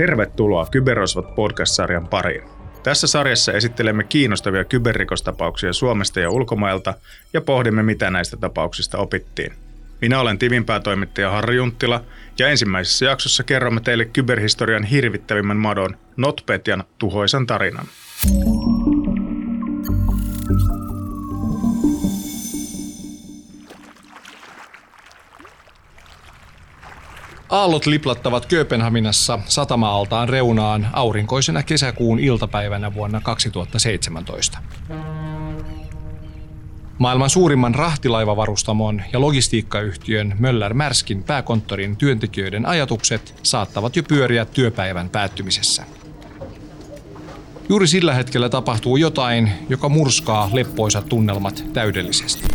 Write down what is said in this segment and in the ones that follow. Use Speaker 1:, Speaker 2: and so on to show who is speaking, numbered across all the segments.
Speaker 1: Tervetuloa Kyberosvat podcast-sarjan pariin. Tässä sarjassa esittelemme kiinnostavia kyberrikostapauksia Suomesta ja ulkomailta ja pohdimme, mitä näistä tapauksista opittiin. Minä olen Tivinpäätoimittaja Harri Junttila ja ensimmäisessä jaksossa kerromme teille kyberhistorian hirvittävimmän madon, Notpetjan tuhoisan tarinan.
Speaker 2: Aallot liplattavat Kööpenhaminassa satama-altaan reunaan aurinkoisena kesäkuun iltapäivänä vuonna 2017. Maailman suurimman rahtilaivavarustamon ja logistiikkayhtiön Möller Märskin pääkonttorin työntekijöiden ajatukset saattavat jo pyöriä työpäivän päättymisessä. Juuri sillä hetkellä tapahtuu jotain, joka murskaa leppoisat tunnelmat täydellisesti.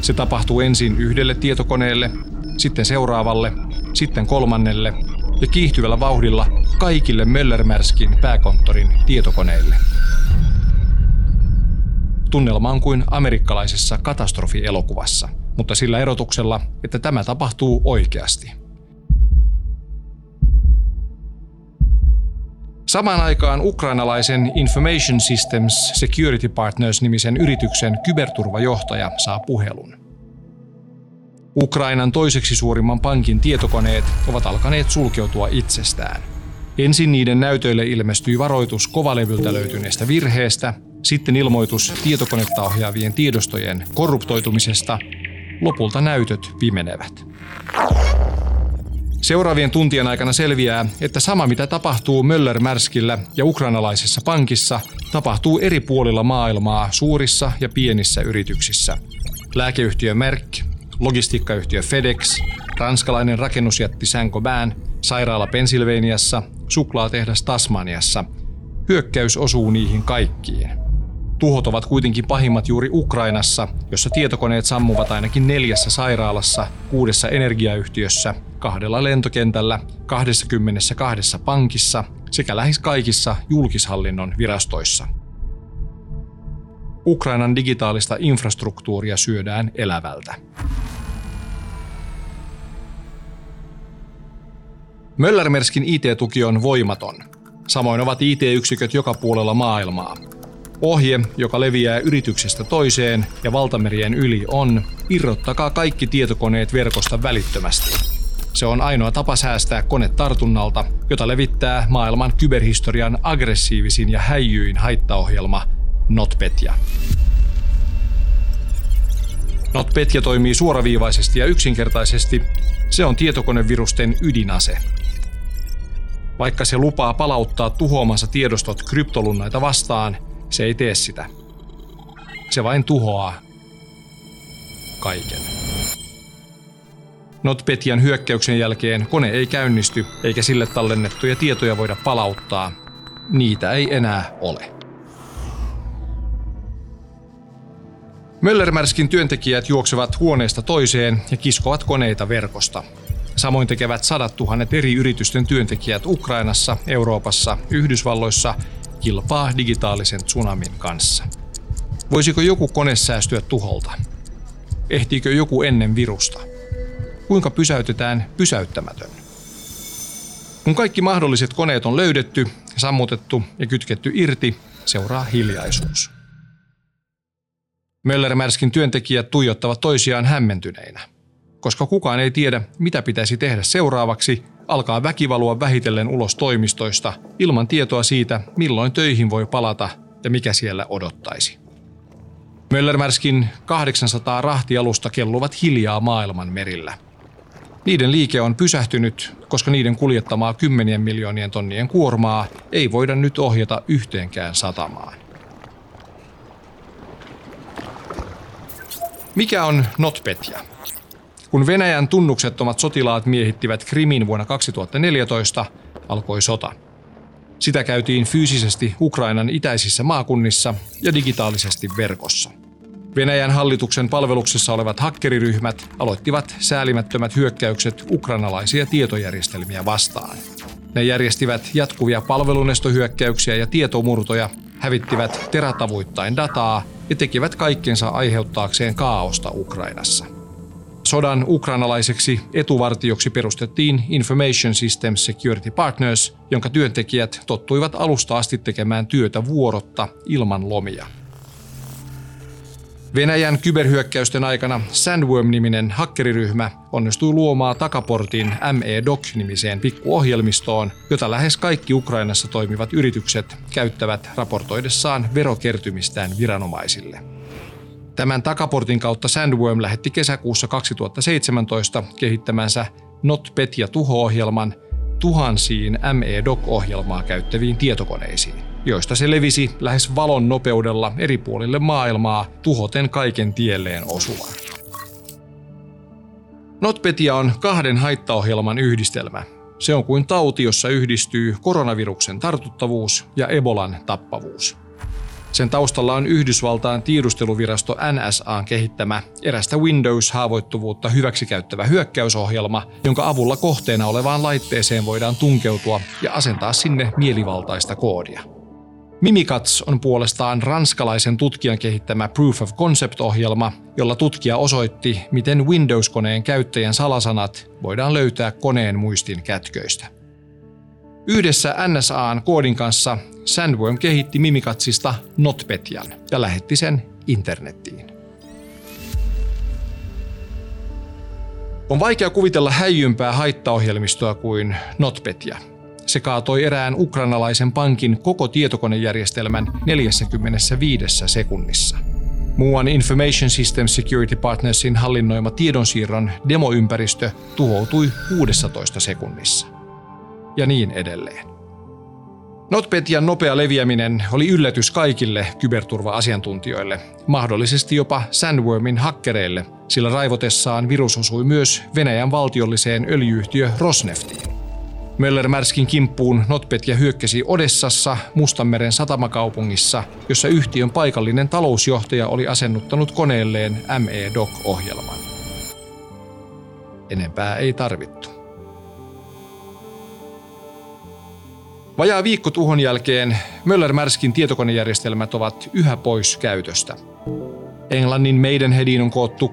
Speaker 2: Se tapahtuu ensin yhdelle tietokoneelle, sitten seuraavalle, sitten kolmannelle ja kiihtyvällä vauhdilla kaikille Möllermärskin pääkonttorin tietokoneille. Tunnelma on kuin amerikkalaisessa katastrofielokuvassa, mutta sillä erotuksella, että tämä tapahtuu oikeasti. Samaan aikaan ukrainalaisen Information Systems Security Partners-nimisen yrityksen kyberturvajohtaja saa puhelun. Ukrainan toiseksi suurimman pankin tietokoneet ovat alkaneet sulkeutua itsestään. Ensin niiden näytöille ilmestyi varoitus kovalevyltä löytyneestä virheestä, sitten ilmoitus tietokonetta ohjaavien tiedostojen korruptoitumisesta, lopulta näytöt pimenevät. Seuraavien tuntien aikana selviää, että sama mitä tapahtuu Möller-Märskillä ja ukrainalaisessa pankissa, tapahtuu eri puolilla maailmaa suurissa ja pienissä yrityksissä. Lääkeyhtiö Merck, logistiikkayhtiö FedEx, ranskalainen rakennusjätti Saint-Gobain, sairaala Pennsylvaniassa, suklaatehdas Tasmaniassa. Hyökkäys osuu niihin kaikkiin. Tuhot ovat kuitenkin pahimmat juuri Ukrainassa, jossa tietokoneet sammuvat ainakin neljässä sairaalassa, kuudessa energiayhtiössä, kahdella lentokentällä, 22 pankissa sekä lähes kaikissa julkishallinnon virastoissa. Ukrainan digitaalista infrastruktuuria syödään elävältä. Möllermerskin IT-tuki on voimaton. Samoin ovat IT-yksiköt joka puolella maailmaa. Ohje, joka leviää yrityksestä toiseen ja valtamerien yli on, irrottakaa kaikki tietokoneet verkosta välittömästi. Se on ainoa tapa säästää kone tartunnalta, jota levittää maailman kyberhistorian aggressiivisin ja häijyin haittaohjelma NotPetya. NotPetya toimii suoraviivaisesti ja yksinkertaisesti. Se on tietokonevirusten ydinase. Vaikka se lupaa palauttaa tuhoamansa tiedostot kryptolunnaita vastaan, se ei tee sitä. Se vain tuhoaa kaiken. NotPetyan hyökkäyksen jälkeen kone ei käynnisty eikä sille tallennettuja tietoja voida palauttaa. Niitä ei enää ole. Möllermärskin työntekijät juoksevat huoneesta toiseen ja kiskovat koneita verkosta. Samoin tekevät sadat tuhannet eri yritysten työntekijät Ukrainassa, Euroopassa, Yhdysvalloissa kilpaa digitaalisen tsunamin kanssa. Voisiko joku kone säästyä tuholta? Ehtiikö joku ennen virusta? Kuinka pysäytetään pysäyttämätön? Kun kaikki mahdolliset koneet on löydetty, sammutettu ja kytketty irti, seuraa hiljaisuus. Möllermärskin työntekijät tuijottavat toisiaan hämmentyneinä. Koska kukaan ei tiedä, mitä pitäisi tehdä seuraavaksi, alkaa väkivalua vähitellen ulos toimistoista ilman tietoa siitä, milloin töihin voi palata ja mikä siellä odottaisi. Möllermärskin 800 rahtialusta kelluvat hiljaa maailman merillä. Niiden liike on pysähtynyt, koska niiden kuljettamaa kymmenien miljoonien tonnien kuormaa ei voida nyt ohjata yhteenkään satamaan. Mikä on Notpetja? Kun Venäjän tunnuksettomat sotilaat miehittivät Krimin vuonna 2014, alkoi sota. Sitä käytiin fyysisesti Ukrainan itäisissä maakunnissa ja digitaalisesti verkossa. Venäjän hallituksen palveluksessa olevat hakkeriryhmät aloittivat säälimättömät hyökkäykset ukrainalaisia tietojärjestelmiä vastaan. Ne järjestivät jatkuvia palvelunestohyökkäyksiä ja tietomurtoja, hävittivät teratavuittain dataa ja tekivät kaikkensa aiheuttaakseen kaaosta Ukrainassa. Sodan ukrainalaiseksi etuvartioksi perustettiin Information Systems Security Partners, jonka työntekijät tottuivat alusta asti tekemään työtä vuorotta ilman lomia. Venäjän kyberhyökkäysten aikana Sandworm-niminen hakkeriryhmä onnistui luomaan takaportin ME-Doc-nimiseen pikkuohjelmistoon, jota lähes kaikki Ukrainassa toimivat yritykset käyttävät raportoidessaan verokertymistään viranomaisille. Tämän takaportin kautta Sandworm lähetti kesäkuussa 2017 kehittämänsä NotPetya tuho-ohjelman tuhansiin ME-Doc-ohjelmaa käyttäviin tietokoneisiin, joista se levisi lähes valon nopeudella eri puolille maailmaa tuhoten kaiken tielleen osuvan. NotPetya on kahden haittaohjelman yhdistelmä. Se on kuin tauti, jossa yhdistyy koronaviruksen tartuttavuus ja Ebolan tappavuus. Sen taustalla on Yhdysvaltain tiedusteluvirasto NSAn kehittämä erästä Windows-haavoittuvuutta hyväksikäyttävä hyökkäysohjelma, jonka avulla kohteena olevaan laitteeseen voidaan tunkeutua ja asentaa sinne mielivaltaista koodia. Mimikatz on puolestaan ranskalaisen tutkijan kehittämä Proof of Concept-ohjelma, jolla tutkija osoitti, miten Windows-koneen käyttäjän salasanat voidaan löytää koneen muistin kätköistä. Yhdessä NSAn koodin kanssa Sandworm kehitti Mimikatsista Notpetjan ja lähetti sen internettiin. On vaikea kuvitella häijympää haittaohjelmistoa kuin Notpetya. Se kaatoi erään ukrainalaisen pankin koko tietokonejärjestelmän 45 sekunnissa. Muuan Information System Security Partnersin hallinnoima tiedonsiirron demoympäristö tuhoutui 16 sekunnissa. Ja niin edelleen. NotPetyan nopea leviäminen oli yllätys kaikille kyberturva-asiantuntijoille, mahdollisesti jopa Sandwormin hakkereille, sillä raivotessaan virus osui myös Venäjän valtiolliseen öljyyhtiö Rosneftiin. Möller-Märskin kimppuun NotPetya hyökkäsi Odessassa, Mustanmeren satamakaupungissa, jossa yhtiön paikallinen talousjohtaja oli asennuttanut koneelleen ME-Doc-ohjelman. Enempää ei tarvittu. Vajaa viikko tuhon jälkeen Möller-Märskin tietokonejärjestelmät ovat yhä pois käytöstä. Englannin Maidenheadiin on koottu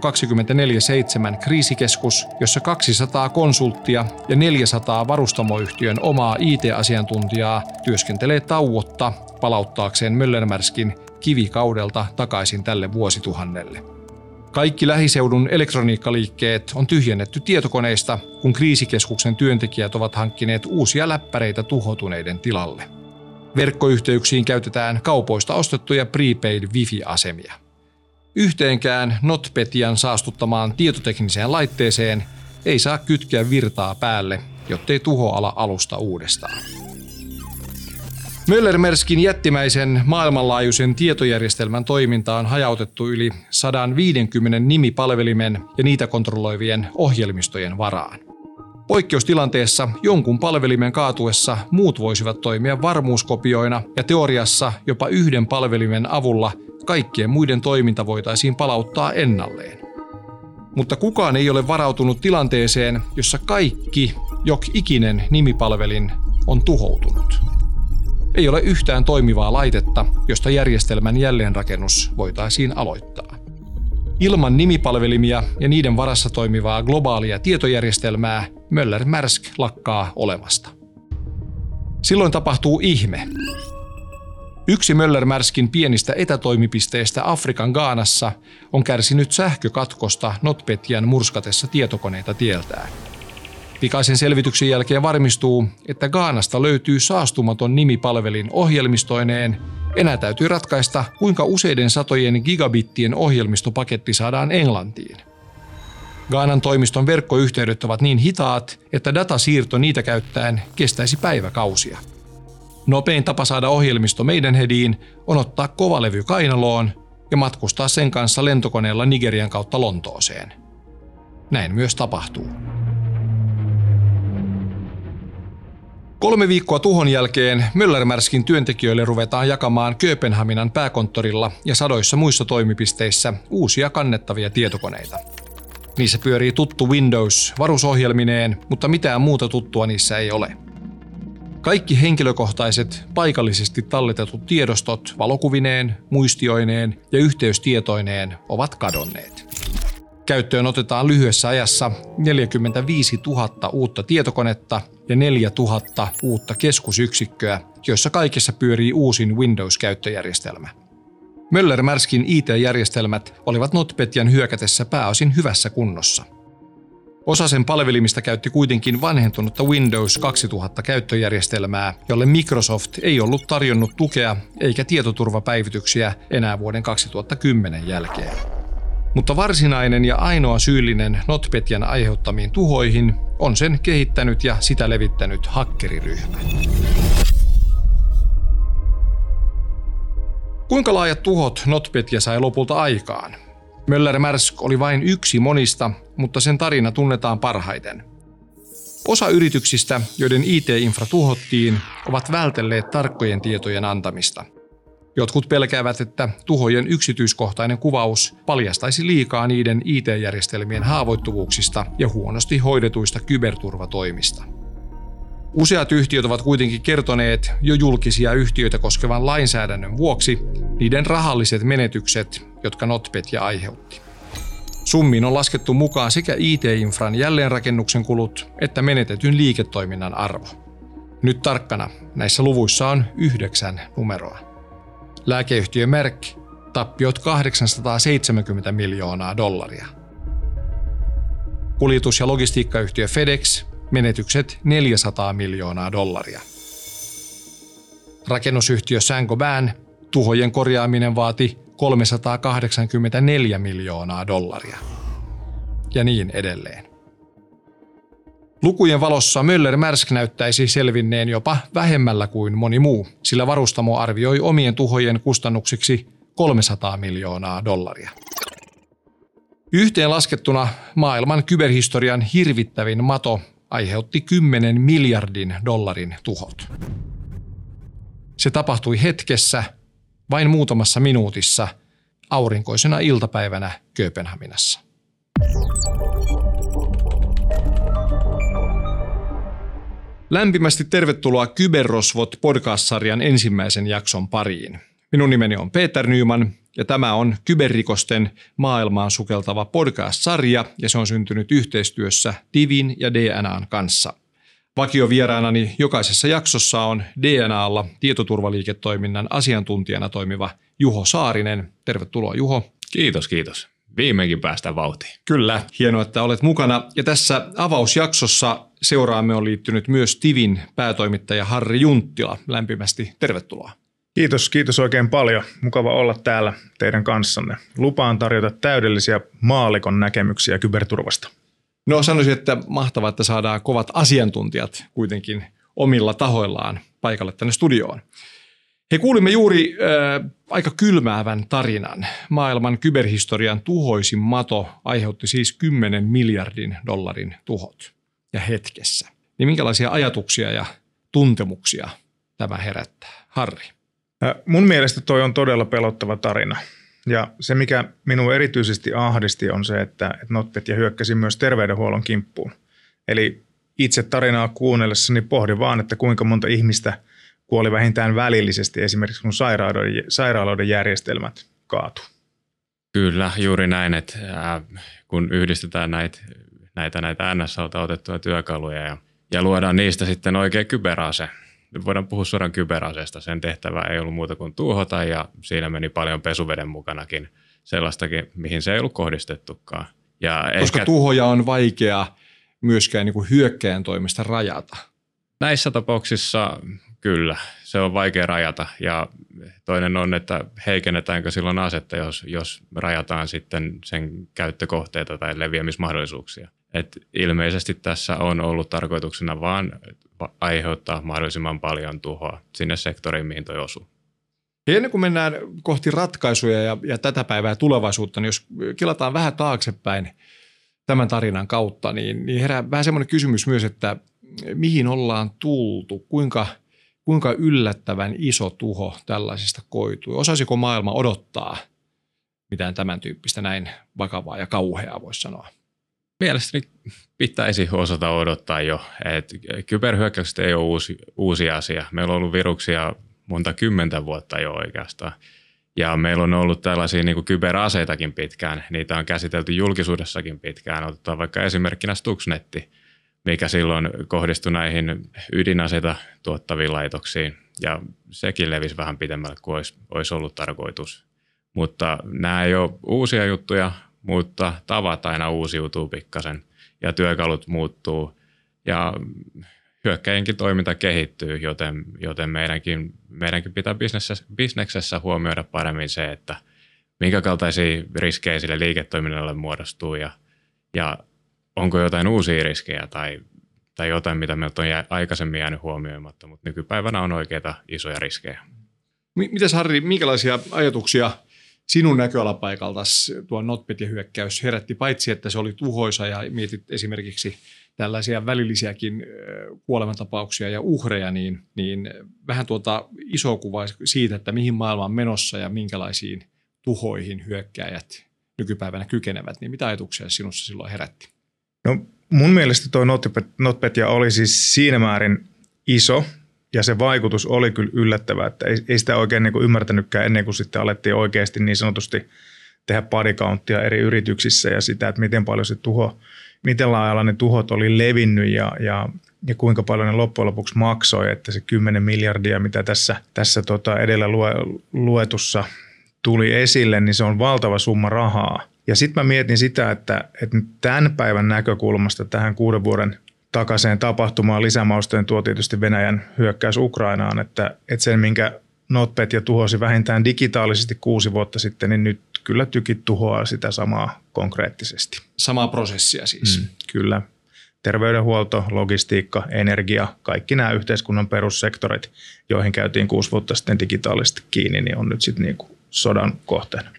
Speaker 2: 24-7 kriisikeskus, jossa 200 konsulttia ja 400 varustamoyhtiön omaa IT-asiantuntijaa työskentelee tauotta palauttaakseen Möllermärskin kivikaudelta takaisin tälle vuosituhannelle. Kaikki lähiseudun elektroniikkaliikkeet on tyhjennetty tietokoneista, kun kriisikeskuksen työntekijät ovat hankkineet uusia läppäreitä tuhotuneiden tilalle. Verkkoyhteyksiin käytetään kaupoista ostettuja prepaid wifi-asemia. Yhteenkään NotPetian saastuttamaan tietotekniseen laitteeseen ei saa kytkeä virtaa päälle, jottei tuho ala alusta uudestaan. Möllermerskin jättimäisen maailmanlaajuisen tietojärjestelmän toiminta on hajautettu yli 150 nimipalvelimen ja niitä kontrolloivien ohjelmistojen varaan. Poikkeustilanteessa jonkun palvelimen kaatuessa muut voisivat toimia varmuuskopioina ja teoriassa jopa yhden palvelimen avulla kaikkien muiden toiminta voitaisiin palauttaa ennalleen. Mutta kukaan ei ole varautunut tilanteeseen, jossa kaikki, jok ikinen nimipalvelin on tuhoutunut. Ei ole yhtään toimivaa laitetta, josta järjestelmän jälleenrakennus voitaisiin aloittaa. Ilman nimipalvelimia ja niiden varassa toimivaa globaalia tietojärjestelmää Möller-Märsk lakkaa olemasta. Silloin tapahtuu ihme. Yksi Möller-Märskin pienistä etätoimipisteistä Afrikan Gaanassa on kärsinyt sähkökatkosta Notpetjan murskatessa tietokoneita tieltään. Pikaisen selvityksen jälkeen varmistuu, että Gaanasta löytyy saastumaton nimipalvelin ohjelmistoineen. Enää täytyy ratkaista, kuinka useiden satojen gigabittien ohjelmistopaketti saadaan Englantiin. Gaanan toimiston verkkoyhteydet ovat niin hitaat, että datasiirto niitä käyttäen kestäisi päiväkausia. Nopein tapa saada ohjelmisto Maidenheadiin on ottaa kovalevy kainaloon ja matkustaa sen kanssa lentokoneella Nigerian kautta Lontooseen. Näin myös tapahtuu. Kolme viikkoa tuhon jälkeen Möllermärskin työntekijöille ruvetaan jakamaan Kööpenhaminan pääkonttorilla ja sadoissa muissa toimipisteissä uusia kannettavia tietokoneita. Niissä pyörii tuttu Windows varusohjelmineen, mutta mitään muuta tuttua niissä ei ole. Kaikki henkilökohtaiset, paikallisesti talletetut tiedostot valokuvineen, muistioineen ja yhteystietoineen ovat kadonneet. Käyttöön otetaan lyhyessä ajassa 45 000 uutta tietokonetta ja 4 000 uutta keskusyksikköä, joissa kaikissa pyörii uusin Windows-käyttöjärjestelmä. Möller-Märskin IT-järjestelmät olivat NotPetjan hyökätessä pääosin hyvässä kunnossa. Osa sen palvelimista käytti kuitenkin vanhentunutta Windows 2000 käyttöjärjestelmää, jolle Microsoft ei ollut tarjonnut tukea eikä tietoturvapäivityksiä enää vuoden 2010 jälkeen. Mutta varsinainen ja ainoa syyllinen NotPetjan aiheuttamiin tuhoihin on sen kehittänyt ja sitä levittänyt hakkeriryhmä. Kuinka laajat tuhot NotPetya sai lopulta aikaan? Möller Märsk oli vain yksi monista, mutta sen tarina tunnetaan parhaiten. Osa yrityksistä, joiden IT-infra tuhottiin, ovat vältelleet tarkkojen tietojen antamista. Jotkut pelkäävät, että tuhojen yksityiskohtainen kuvaus paljastaisi liikaa niiden IT-järjestelmien haavoittuvuuksista ja huonosti hoidetuista kyberturvatoimista. Useat yhtiöt ovat kuitenkin kertoneet jo julkisia yhtiöitä koskevan lainsäädännön vuoksi niiden rahalliset menetykset, jotka NotPetya aiheutti. Summiin on laskettu mukaan sekä IT-infran jälleenrakennuksen kulut että menetetyn liiketoiminnan arvo. Nyt tarkkana, näissä luvuissa on yhdeksän numeroa. Lääkeyhtiö Merck, tappiot 870 miljoonaa dollaria. Kuljetus- ja logistiikkayhtiö FedEx, menetykset 400 miljoonaa dollaria. Rakennusyhtiö Saint-Gobain, tuhojen korjaaminen vaati 384 miljoonaa dollaria. Ja niin edelleen. Lukujen valossa Möller Märsk näyttäisi selvinneen jopa vähemmällä kuin moni muu, sillä varustamo arvioi omien tuhojen kustannuksiksi 300 miljoonaa dollaria. Yhteen laskettuna maailman kyberhistorian hirvittävin mato aiheutti 10 miljardin dollarin tuhot. Se tapahtui hetkessä, vain muutamassa minuutissa, aurinkoisena iltapäivänä Kööpenhaminassa. Lämpimästi tervetuloa Kyberrosvot podcast-sarjan ensimmäisen jakson pariin. Minun nimeni on Peter Nyman ja tämä on kyberrikosten maailmaan sukeltava podcast-sarja ja se on syntynyt yhteistyössä Divin ja DNAn kanssa. Vakiovieraanani jokaisessa jaksossa on DNAlla tietoturvaliiketoiminnan asiantuntijana toimiva Juho Saarinen. Tervetuloa Juho.
Speaker 3: Kiitos, kiitos. Viimeinkin päästään vauhtiin.
Speaker 2: Kyllä, hienoa, että olet mukana. Ja tässä avausjaksossa seuraamme on liittynyt myös Tivin päätoimittaja Harri Junttila. Lämpimästi tervetuloa.
Speaker 1: Kiitos, kiitos oikein paljon. Mukava olla täällä teidän kanssanne. Lupaan tarjota täydellisiä maalikon näkemyksiä kyberturvasta.
Speaker 2: No sanoisin, että mahtavaa, että saadaan kovat asiantuntijat kuitenkin omilla tahoillaan paikalle tänne studioon. He kuulimme juuri äh, aika kylmäävän tarinan. Maailman kyberhistorian tuhoisin mato aiheutti siis 10 miljardin dollarin tuhot ja hetkessä. Niin minkälaisia ajatuksia ja tuntemuksia tämä herättää? Harri.
Speaker 1: Mun mielestä toi on todella pelottava tarina. Ja se, mikä minun erityisesti ahdisti, on se, että, että ja hyökkäsi myös terveydenhuollon kimppuun. Eli itse tarinaa kuunnellessani pohdin vaan, että kuinka monta ihmistä kuoli vähintään välillisesti esimerkiksi kun sairaaloiden, sairaaloiden järjestelmät kaatu.
Speaker 3: Kyllä, juuri näin, että kun yhdistetään näitä, näitä, näitä NSLta otettuja työkaluja ja, ja luodaan niistä sitten oikea kyberase, voidaan puhua suoraan kyberaseesta. Sen tehtävä ei ollut muuta kuin tuhota ja siinä meni paljon pesuveden mukanakin sellaistakin, mihin se ei ollut kohdistettukaan.
Speaker 2: Ja Koska ehkä, tuhoja on vaikea myöskään niin kuin hyökkäjän toimesta rajata.
Speaker 3: Näissä tapauksissa kyllä, se on vaikea rajata ja toinen on, että heikennetäänkö silloin asetta, jos, jos rajataan sitten sen käyttökohteita tai leviämismahdollisuuksia. Et ilmeisesti tässä on ollut tarkoituksena vaan aiheuttaa mahdollisimman paljon tuhoa sinne sektoriin, mihin toi osuu.
Speaker 2: Ja ennen kuin mennään kohti ratkaisuja ja, ja tätä päivää tulevaisuutta, niin jos kilataan vähän taaksepäin tämän tarinan kautta, niin, niin herää vähän semmoinen kysymys myös, että mihin ollaan tultu, kuinka, kuinka yllättävän iso tuho tällaisesta koitui. Osaisiko maailma odottaa mitään tämän tyyppistä näin vakavaa ja kauheaa, voisi sanoa?
Speaker 3: Mielestäni pitäisi osata odottaa jo, että kyberhyökkäykset ei ole uusi, uusi asia. Meillä on ollut viruksia monta kymmentä vuotta jo oikeastaan. Ja meillä on ollut tällaisia niin kyberaseitakin pitkään. Niitä on käsitelty julkisuudessakin pitkään. Otetaan vaikka esimerkkinä Stuxnetti, mikä silloin kohdistui näihin ydinaseita tuottaviin laitoksiin. Ja sekin levisi vähän pitemmälle kuin olisi, olisi ollut tarkoitus. Mutta nämä ei ole uusia juttuja, mutta tavat aina uusiutuu pikkasen ja työkalut muuttuu. Ja hyökkäjienkin toiminta kehittyy, joten, joten meidänkin, meidänkin pitää bisneksessä, bisneksessä huomioida paremmin se, että minkä kaltaisia riskejä sille liiketoiminnalle muodostuu ja, ja onko jotain uusia riskejä tai, tai jotain, mitä meiltä on aikaisemmin jäänyt huomioimatta, mutta nykypäivänä on oikeita isoja riskejä.
Speaker 2: Mites Harri, minkälaisia ajatuksia sinun näköalapaikalta tuo NotPetien hyökkäys herätti, paitsi että se oli tuhoisa ja mietit esimerkiksi tällaisia välillisiäkin kuolemantapauksia ja uhreja, niin, niin vähän tuota iso kuva siitä, että mihin maailma on menossa ja minkälaisiin tuhoihin hyökkääjät nykypäivänä kykenevät, niin mitä ajatuksia sinussa silloin herätti?
Speaker 1: No mun mielestä tuo NotPetya oli siis siinä määrin iso, ja se vaikutus oli kyllä yllättävä, että ei, ei sitä oikein niin ymmärtänytkään ennen kuin sitten alettiin oikeasti niin sanotusti tehdä bodycountia eri yrityksissä ja sitä, että miten paljon se tuho, miten laajalla ne tuhot oli levinnyt ja, ja, ja kuinka paljon ne loppujen lopuksi maksoi, että se 10 miljardia, mitä tässä, tässä tota edellä lue, luetussa tuli esille, niin se on valtava summa rahaa. Ja sitten mä mietin sitä, että, että tämän päivän näkökulmasta tähän kuuden vuoden takaisin tapahtumaan lisämaustojen tuo tietysti Venäjän hyökkäys Ukrainaan, että, että sen minkä Notpet ja tuhosi vähintään digitaalisesti kuusi vuotta sitten, niin nyt kyllä tykit tuhoaa sitä samaa konkreettisesti.
Speaker 2: Samaa prosessia siis. Mm,
Speaker 1: kyllä. Terveydenhuolto, logistiikka, energia, kaikki nämä yhteiskunnan perussektorit, joihin käytiin kuusi vuotta sitten digitaalisesti kiinni, niin on nyt sitten niin sodan kohteena.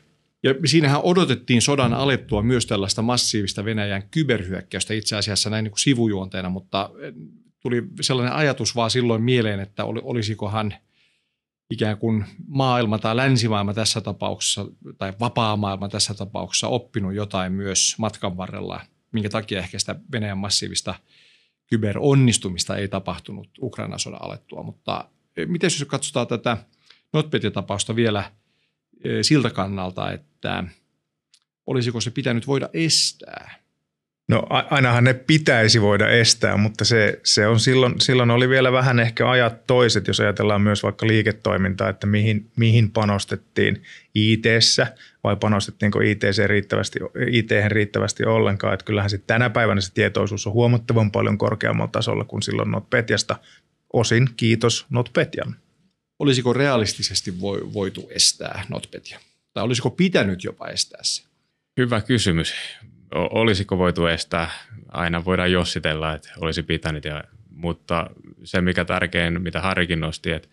Speaker 2: Ja siinähän odotettiin sodan alettua myös tällaista massiivista Venäjän kyberhyökkäystä itse asiassa näin niin kuin sivujuonteena, mutta eh, tuli sellainen ajatus vaan silloin mieleen, että olisikohan ikään kuin maailma tai länsimaailma tässä tapauksessa tai vapaa maailma tässä tapauksessa oppinut jotain myös matkan varrella, minkä takia ehkä sitä Venäjän massiivista kyberonnistumista ei tapahtunut Ukrainan sodan alettua. Mutta eh, miten jos katsotaan tätä NotPetya-tapausta vielä – siltä kannalta, että olisiko se pitänyt voida estää?
Speaker 1: No ainahan ne pitäisi voida estää, mutta se, se on silloin, silloin oli vielä vähän ehkä ajat toiset, jos ajatellaan myös vaikka liiketoimintaa, että mihin, mihin panostettiin it vai panostettiinko it riittävästi, it riittävästi ollenkaan. Että kyllähän se tänä päivänä se tietoisuus on huomattavan paljon korkeammalla tasolla kuin silloin NotPetjasta. Osin kiitos NotPetjan
Speaker 2: olisiko realistisesti voitu estää NotPetia? Tai olisiko pitänyt jopa estää se?
Speaker 3: Hyvä kysymys. Olisiko voitu estää? Aina voidaan jossitella, että olisi pitänyt, ja, mutta se mikä tärkein, mitä Harrikin nosti, että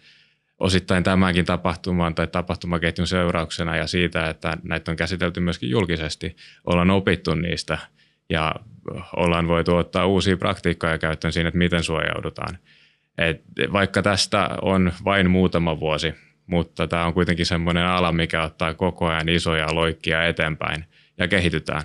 Speaker 3: osittain tämänkin tapahtuman tai tapahtumaketjun seurauksena ja siitä, että näitä on käsitelty myöskin julkisesti, ollaan opittu niistä ja ollaan voitu ottaa uusia praktiikkoja käyttöön siinä, että miten suojaudutaan – et vaikka tästä on vain muutama vuosi, mutta tämä on kuitenkin semmoinen ala, mikä ottaa koko ajan isoja loikkia eteenpäin ja kehitytään.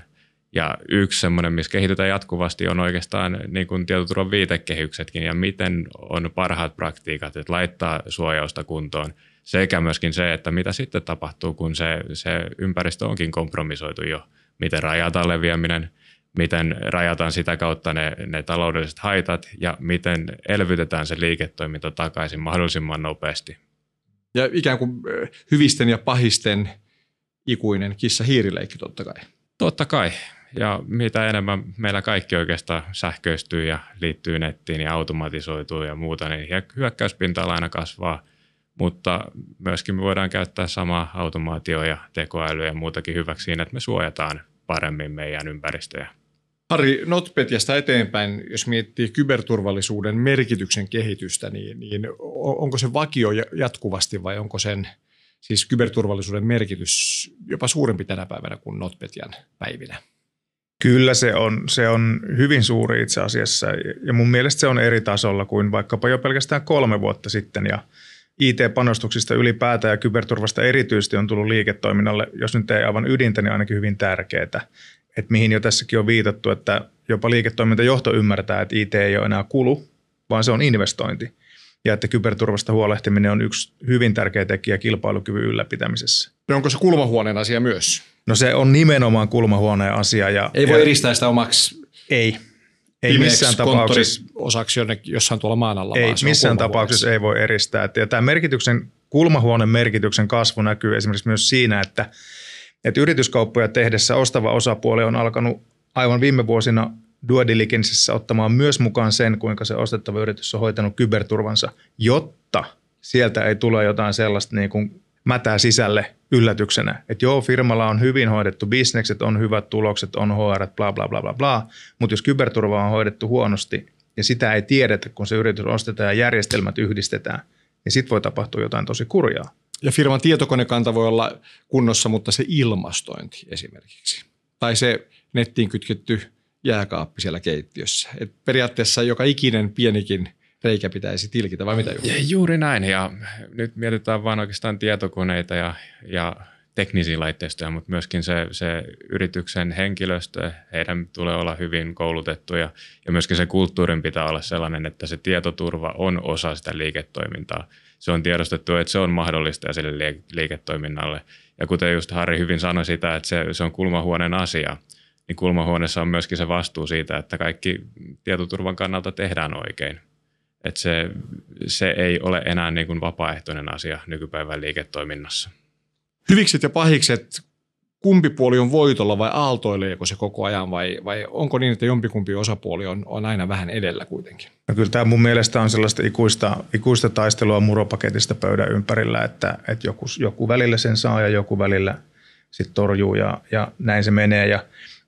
Speaker 3: Ja yksi semmoinen, missä kehitytään jatkuvasti, on oikeastaan niin kuin tietoturvan viitekehyksetkin ja miten on parhaat praktiikat, että laittaa suojausta kuntoon. Sekä myöskin se, että mitä sitten tapahtuu, kun se, se ympäristö onkin kompromisoitu jo. Miten rajataan leviäminen, miten rajataan sitä kautta ne, ne taloudelliset haitat ja miten elvytetään se liiketoiminta takaisin mahdollisimman nopeasti.
Speaker 2: Ja ikään kuin hyvisten ja pahisten ikuinen kissa-hiirileikki totta kai.
Speaker 3: Totta kai. Ja mitä enemmän meillä kaikki oikeastaan sähköistyy ja liittyy nettiin ja automatisoituu ja muuta, niin hyökkäyspinta aina kasvaa. Mutta myöskin me voidaan käyttää samaa automaatioa ja tekoälyä ja muutakin hyväksi siinä, että me suojataan paremmin meidän ympäristöjä.
Speaker 2: Harri, NotPetjasta eteenpäin, jos miettii kyberturvallisuuden merkityksen kehitystä, niin, niin onko se vakio jatkuvasti vai onko sen siis kyberturvallisuuden merkitys jopa suurempi tänä päivänä kuin NotPetjan päivinä?
Speaker 1: Kyllä se on, se on hyvin suuri itse asiassa ja mun mielestä se on eri tasolla kuin vaikkapa jo pelkästään kolme vuotta sitten ja IT-panostuksista ylipäätään ja kyberturvasta erityisesti on tullut liiketoiminnalle, jos nyt ei aivan ydintä, niin ainakin hyvin tärkeää että mihin jo tässäkin on viitattu, että jopa liiketoimintajohto ymmärtää, että IT ei ole enää kulu, vaan se on investointi. ja että kyberturvasta huolehtiminen on yksi hyvin tärkeä tekijä kilpailukyvyn ylläpitämisessä.
Speaker 2: No onko se kulmahuoneen asia myös?
Speaker 1: No se on nimenomaan kulmahuoneen asia. Ja,
Speaker 2: Ei voi
Speaker 1: ja,
Speaker 2: eristää sitä omaksi
Speaker 1: Ei. Ei missään tapauksessa.
Speaker 2: osaksi jonne, jossain tuolla maan alla.
Speaker 1: Ei missään tapauksessa ei voi eristää. Ja tämä merkityksen, kulmahuoneen merkityksen kasvu näkyy esimerkiksi myös siinä, että, että yrityskauppoja tehdessä ostava osapuoli on alkanut aivan viime vuosina due ottamaan myös mukaan sen, kuinka se ostettava yritys on hoitanut kyberturvansa, jotta sieltä ei tule jotain sellaista niin kuin mätää sisälle yllätyksenä. Että joo, firmalla on hyvin hoidettu bisnekset, on hyvät tulokset, on HR, bla bla bla bla bla, mutta jos kyberturva on hoidettu huonosti ja sitä ei tiedetä, kun se yritys ostetaan ja järjestelmät yhdistetään, niin sitten voi tapahtua jotain tosi kurjaa.
Speaker 2: Ja firman tietokonekanta voi olla kunnossa, mutta se ilmastointi esimerkiksi. Tai se nettiin kytketty jääkaappi siellä keittiössä. Et periaatteessa joka ikinen pienikin reikä pitäisi tilkitä, vai mitä Juha?
Speaker 3: Juuri näin, ja nyt mietitään vain oikeastaan tietokoneita ja, ja teknisiä laitteistoja, mutta myöskin se, se yrityksen henkilöstö, heidän tulee olla hyvin koulutettuja ja myöskin se kulttuurin pitää olla sellainen, että se tietoturva on osa sitä liiketoimintaa. Se on tiedostettu, että se on mahdollista sille liike- liiketoiminnalle. Ja kuten just Harri hyvin sanoi sitä, että se, se on kulmahuoneen asia, niin kulmahuoneessa on myöskin se vastuu siitä, että kaikki tietoturvan kannalta tehdään oikein. Että se, se ei ole enää niin kuin vapaaehtoinen asia nykypäivän liiketoiminnassa.
Speaker 2: Hyvikset ja pahikset, kumpi puoli on voitolla vai aaltoileeko se koko ajan vai, vai onko niin, että jompikumpi osapuoli on, on aina vähän edellä kuitenkin?
Speaker 1: No kyllä tämä mun mielestä on sellaista ikuista, ikuista taistelua muropaketista pöydän ympärillä, että, että joku, joku välillä sen saa ja joku välillä sitten torjuu ja, ja näin se menee. Ja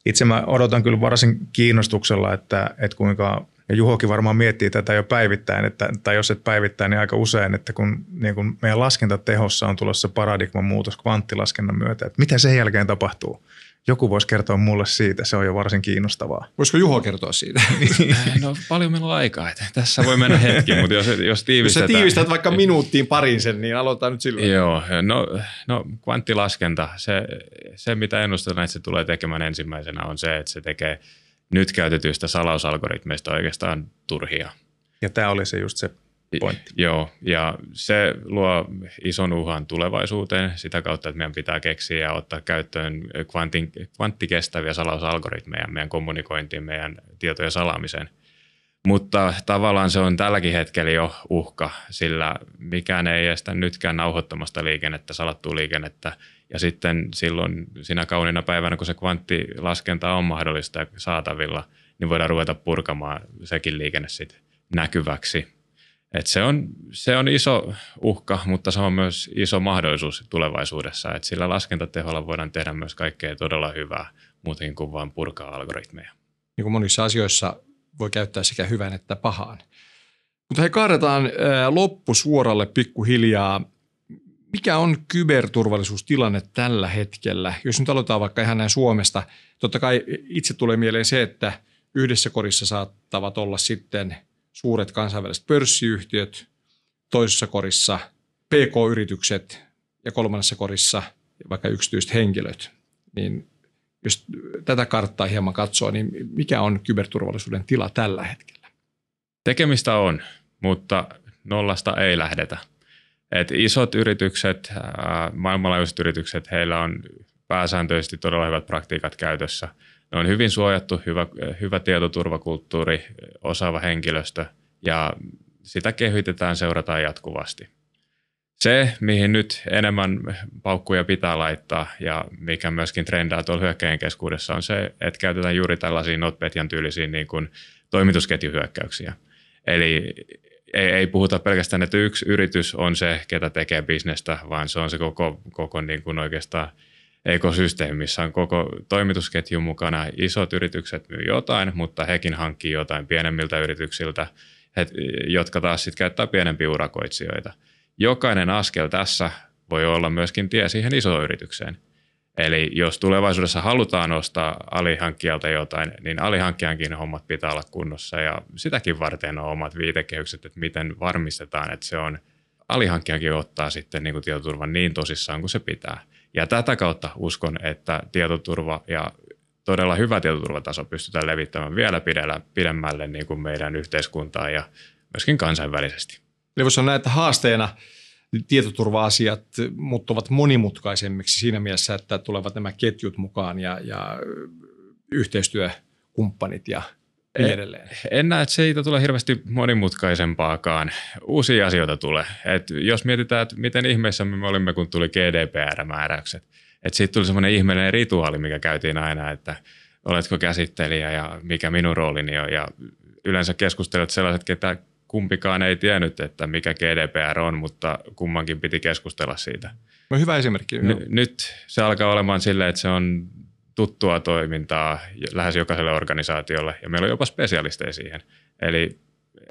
Speaker 1: itse mä odotan kyllä varsin kiinnostuksella, että, että kuinka, ja Juhokin varmaan miettii tätä jo päivittäin, että, tai jos et päivittäin, niin aika usein, että kun niin kun meidän laskentatehossa on tulossa paradigman muutos kvanttilaskennan myötä, että mitä sen jälkeen tapahtuu? Joku voisi kertoa mulle siitä, se on jo varsin kiinnostavaa.
Speaker 2: Voisiko Juho kertoa siitä?
Speaker 3: No paljon meillä on aikaa, että tässä voi mennä hetki, mutta jos, jos
Speaker 2: Jos sä
Speaker 3: tiivistetään.
Speaker 2: tiivistät vaikka minuuttiin parin sen, niin aloitetaan nyt silloin.
Speaker 3: Joo, no, no kvanttilaskenta, se, se mitä ennustetaan, että se tulee tekemään ensimmäisenä on se, että se tekee nyt käytetyistä salausalgoritmeista oikeastaan turhia.
Speaker 1: Ja tämä oli se just se pointti.
Speaker 3: Joo, ja se luo ison uhan tulevaisuuteen sitä kautta, että meidän pitää keksiä ja ottaa käyttöön kvantin, kvanttikestäviä salausalgoritmeja meidän kommunikointiin, meidän tietojen salaamiseen. Mutta tavallaan se on tälläkin hetkellä jo uhka, sillä mikään ei estä nytkään nauhoittamasta liikennettä, salattua liikennettä. Ja sitten silloin siinä kauniina päivänä, kun se kvanttilaskenta on mahdollista ja saatavilla, niin voidaan ruveta purkamaan sekin liikenne sitten näkyväksi. Et se, on, se on iso uhka, mutta se on myös iso mahdollisuus tulevaisuudessa. Et sillä laskentateholla voidaan tehdä myös kaikkea todella hyvää, muutenkin kuin vain purkaa algoritmeja.
Speaker 2: Niin kuin monissa asioissa voi käyttää sekä hyvän että pahaan. Mutta he kaadetaan loppusuoralle pikkuhiljaa. Mikä on kyberturvallisuustilanne tällä hetkellä? Jos nyt aloitetaan vaikka ihan näin Suomesta. Totta kai itse tulee mieleen se, että yhdessä korissa saattavat olla sitten suuret kansainväliset pörssiyhtiöt, toisessa korissa PK-yritykset ja kolmannessa korissa vaikka yksityiset henkilöt. Niin jos tätä karttaa hieman katsoo, niin mikä on kyberturvallisuuden tila tällä hetkellä?
Speaker 3: Tekemistä on, mutta nollasta ei lähdetä. Et isot yritykset, ää, maailmanlaajuiset yritykset, heillä on pääsääntöisesti todella hyvät praktiikat käytössä. Ne on hyvin suojattu, hyvä, hyvä tietoturvakulttuuri, osaava henkilöstö ja sitä kehitetään, seurataan jatkuvasti. Se, mihin nyt enemmän paukkuja pitää laittaa ja mikä myöskin trendaa tuolla hyökkäjien keskuudessa on se, että käytetään juuri tällaisia NotPetjan tyylisiä niin kuin toimitusketjuhyökkäyksiä. Eli ei, ei puhuta pelkästään, että yksi yritys on se, ketä tekee bisnestä, vaan se on se koko, koko niin kuin oikeastaan ekosysteemi, missä on koko toimitusketju mukana. Isot yritykset myy jotain, mutta hekin hankkii jotain pienemmiltä yrityksiltä, jotka taas sitten käyttää pienempiä urakoitsijoita. Jokainen askel tässä voi olla myöskin tie siihen isoon yritykseen. Eli jos tulevaisuudessa halutaan ostaa alihankkijalta jotain, niin alihankkijankin hommat pitää olla kunnossa ja sitäkin varten on omat viitekehykset, että miten varmistetaan, että se on alihankkijakin ottaa sitten niin kuin tietoturvan niin tosissaan kuin se pitää. Ja tätä kautta uskon, että tietoturva ja todella hyvä tietoturvataso pystytään levittämään vielä pidellä, pidemmälle niin kuin meidän yhteiskuntaan ja myöskin kansainvälisesti.
Speaker 2: Eli voisi sanoa, että haasteena tietoturva-asiat muuttuvat monimutkaisemmiksi siinä mielessä, että tulevat nämä ketjut mukaan ja, ja yhteistyökumppanit ja niin edelleen.
Speaker 3: En näe, että siitä tulee hirveästi monimutkaisempaakaan. Uusia asioita tulee. Et jos mietitään, että miten ihmeessä me olimme, kun tuli GDPR-määräykset. Että siitä tuli semmoinen ihmeellinen rituaali, mikä käytiin aina, että oletko käsittelijä ja mikä minun roolini on. Ja yleensä keskustelut sellaiset, ketä kumpikaan ei tiennyt, että mikä GDPR on, mutta kummankin piti keskustella siitä.
Speaker 2: No hyvä esimerkki.
Speaker 3: N- nyt se alkaa olemaan silleen, että se on tuttua toimintaa lähes jokaiselle organisaatiolle ja meillä on jopa spesialisteja siihen. Eli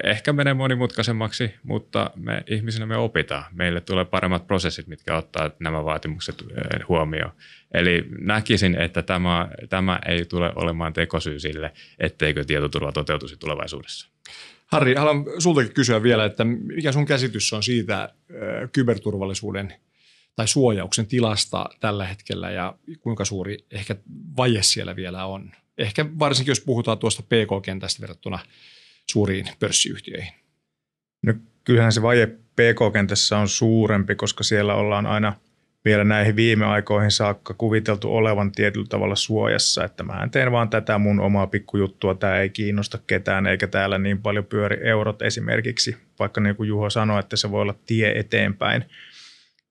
Speaker 3: ehkä menee monimutkaisemmaksi, mutta me ihmisinä me opitaan. Meille tulee paremmat prosessit, mitkä ottaa nämä vaatimukset eh, huomioon. Eli näkisin, että tämä, tämä ei tule olemaan tekosyy sille, etteikö tietoturva toteutuisi tulevaisuudessa.
Speaker 2: Harri, haluan sultakin kysyä vielä, että mikä sun käsitys on siitä eh, kyberturvallisuuden – tai suojauksen tilasta tällä hetkellä ja kuinka suuri ehkä vaje siellä vielä on. Ehkä varsinkin, jos puhutaan tuosta PK-kentästä verrattuna suuriin pörssiyhtiöihin.
Speaker 1: No, kyllähän se vaje PK-kentässä on suurempi, koska siellä ollaan aina vielä näihin viime aikoihin saakka kuviteltu olevan tietyllä tavalla suojassa, että mä teen vaan tätä mun omaa pikkujuttua, tämä ei kiinnosta ketään eikä täällä niin paljon pyöri eurot esimerkiksi, vaikka niin kuin Juho sanoi, että se voi olla tie eteenpäin –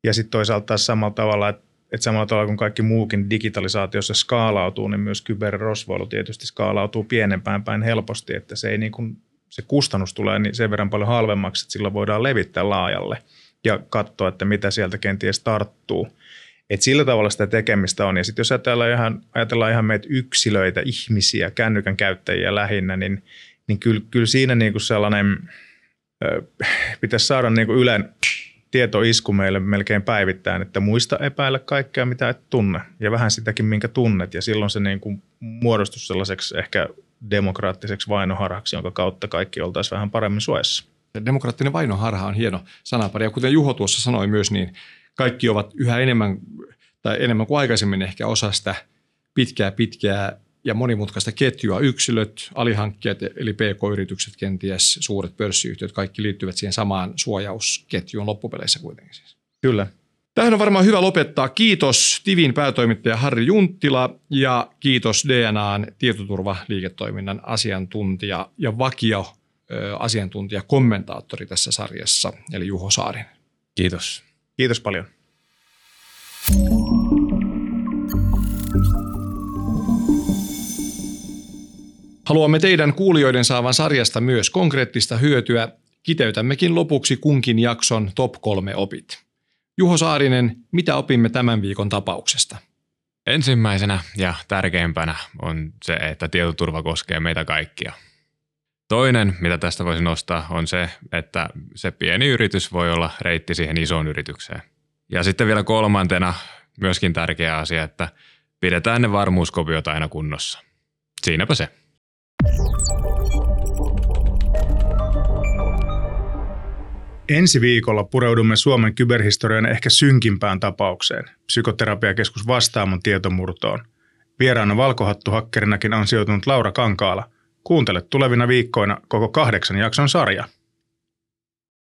Speaker 1: ja sitten toisaalta samalla tavalla, että, että samalla tavalla kuin kaikki muukin digitalisaatiossa skaalautuu, niin myös kyberrosvoilu tietysti skaalautuu pienempään päin helposti, että se, ei niin kuin, se kustannus tulee niin sen verran paljon halvemmaksi, että sillä voidaan levittää laajalle ja katsoa, että mitä sieltä kenties tarttuu. Et sillä tavalla sitä tekemistä on. Ja sitten jos ajatellaan ihan, ajatellaan ihan meitä yksilöitä, ihmisiä, kännykän käyttäjiä lähinnä, niin, niin kyllä, kyllä siinä niin kuin sellainen, ö, pitäisi saada niin kuin Ylen tietoisku meille melkein päivittäin, että muista epäillä kaikkea, mitä et tunne, ja vähän sitäkin, minkä tunnet, ja silloin se niin kuin muodostus sellaiseksi ehkä demokraattiseksi vainoharhaksi, jonka kautta kaikki oltaisiin vähän paremmin suojassa.
Speaker 2: Demokraattinen vainoharha on hieno sanapari, ja kuten Juho tuossa sanoi myös, niin kaikki ovat yhä enemmän, tai enemmän kuin aikaisemmin ehkä osa sitä pitkää, pitkää ja monimutkaista ketjua. Yksilöt, alihankkijat eli PK-yritykset, kenties suuret pörssiyhtiöt, kaikki liittyvät siihen samaan suojausketjuun loppupeleissä kuitenkin siis.
Speaker 1: Kyllä.
Speaker 2: Tähän on varmaan hyvä lopettaa. Kiitos Tivin päätoimittaja Harri Junttila ja kiitos DNAn tietoturvaliiketoiminnan asiantuntija ja vakio asiantuntija, kommentaattori tässä sarjassa, eli Juho Saarin.
Speaker 3: Kiitos.
Speaker 1: Kiitos paljon.
Speaker 2: Haluamme teidän kuulijoiden saavan sarjasta myös konkreettista hyötyä. Kiteytämmekin lopuksi kunkin jakson top kolme opit. Juho Saarinen, mitä opimme tämän viikon tapauksesta?
Speaker 3: Ensimmäisenä ja tärkeimpänä on se, että tietoturva koskee meitä kaikkia. Toinen, mitä tästä voisi nostaa, on se, että se pieni yritys voi olla reitti siihen isoon yritykseen. Ja sitten vielä kolmantena myöskin tärkeä asia, että pidetään ne varmuuskopiot aina kunnossa. Siinäpä se.
Speaker 1: Ensi viikolla pureudumme Suomen kyberhistorian ehkä synkimpään tapaukseen, psykoterapiakeskus Vastaamon tietomurtoon. Vieraana valkohattuhakkerinakin on sijoitunut Laura Kankaala. Kuuntele tulevina viikkoina koko kahdeksan jakson sarja.